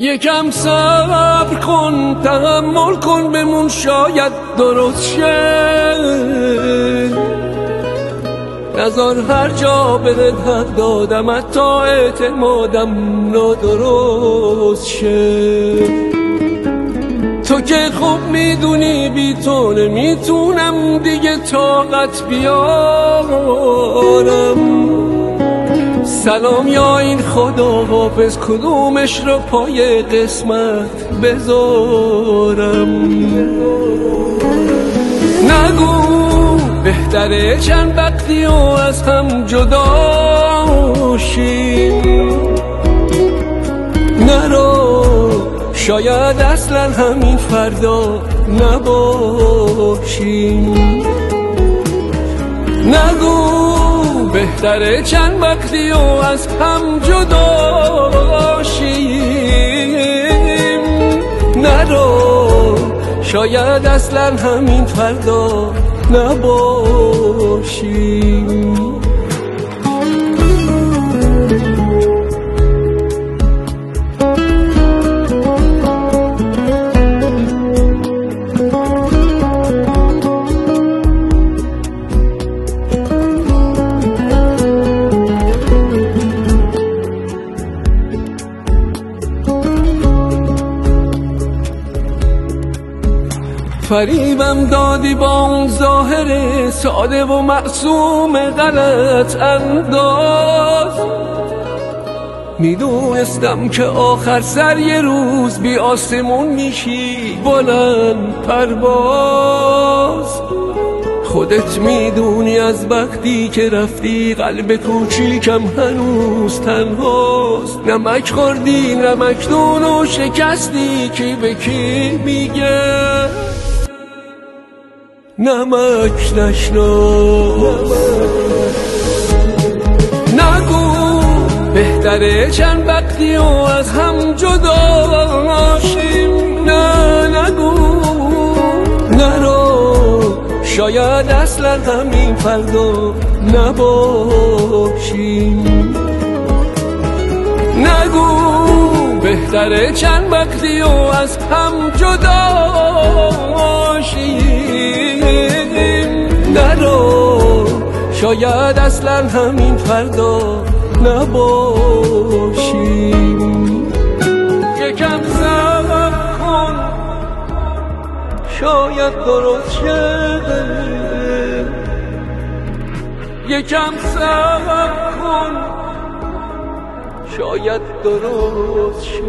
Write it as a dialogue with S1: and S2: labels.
S1: یکم صبر کن تحمل کن بمون شاید درست شه. نزار هر جا به حق دادم تا اعتمادم نادرست شه. تو که خوب می‌دونی بی تو نمی‌تونم دیگه طاقت بیارم. سلام یا این خدا حافظ کدومش رو پای قسمت بذارم؟ نگو بهتره چند وقتی و از هم جدا شیم. نرو شاید اصلا همین فردا نباشیم. نگو بهتره چند وقتی و از هم جدا شیم نرو شاید اصلا همین فردا نباشیم. فریبم دادی با اون ظاهر ساده و معصوم غلط انداز. می‌دونستم که آخر سر یه روز بی آسمون میشی بلند پرواز. خودت می‌دونی از وقتی که رفتی قلب کوچیکم هنوز تنهاست. نمک خوردی نمک دون و شکستی کی به کی میگه نمک نشناس نگو بهتره چند وقتی و از هم جدا شیم نه نگو. نرو شاید اصلا همین فردا نباشیم. نگو بهتره چند وقتی و از هم جدا شاید اصلا همین فردا نباشیم. یکم صبر کن. شاید درست شه یکم صبر کن. شاید درست شه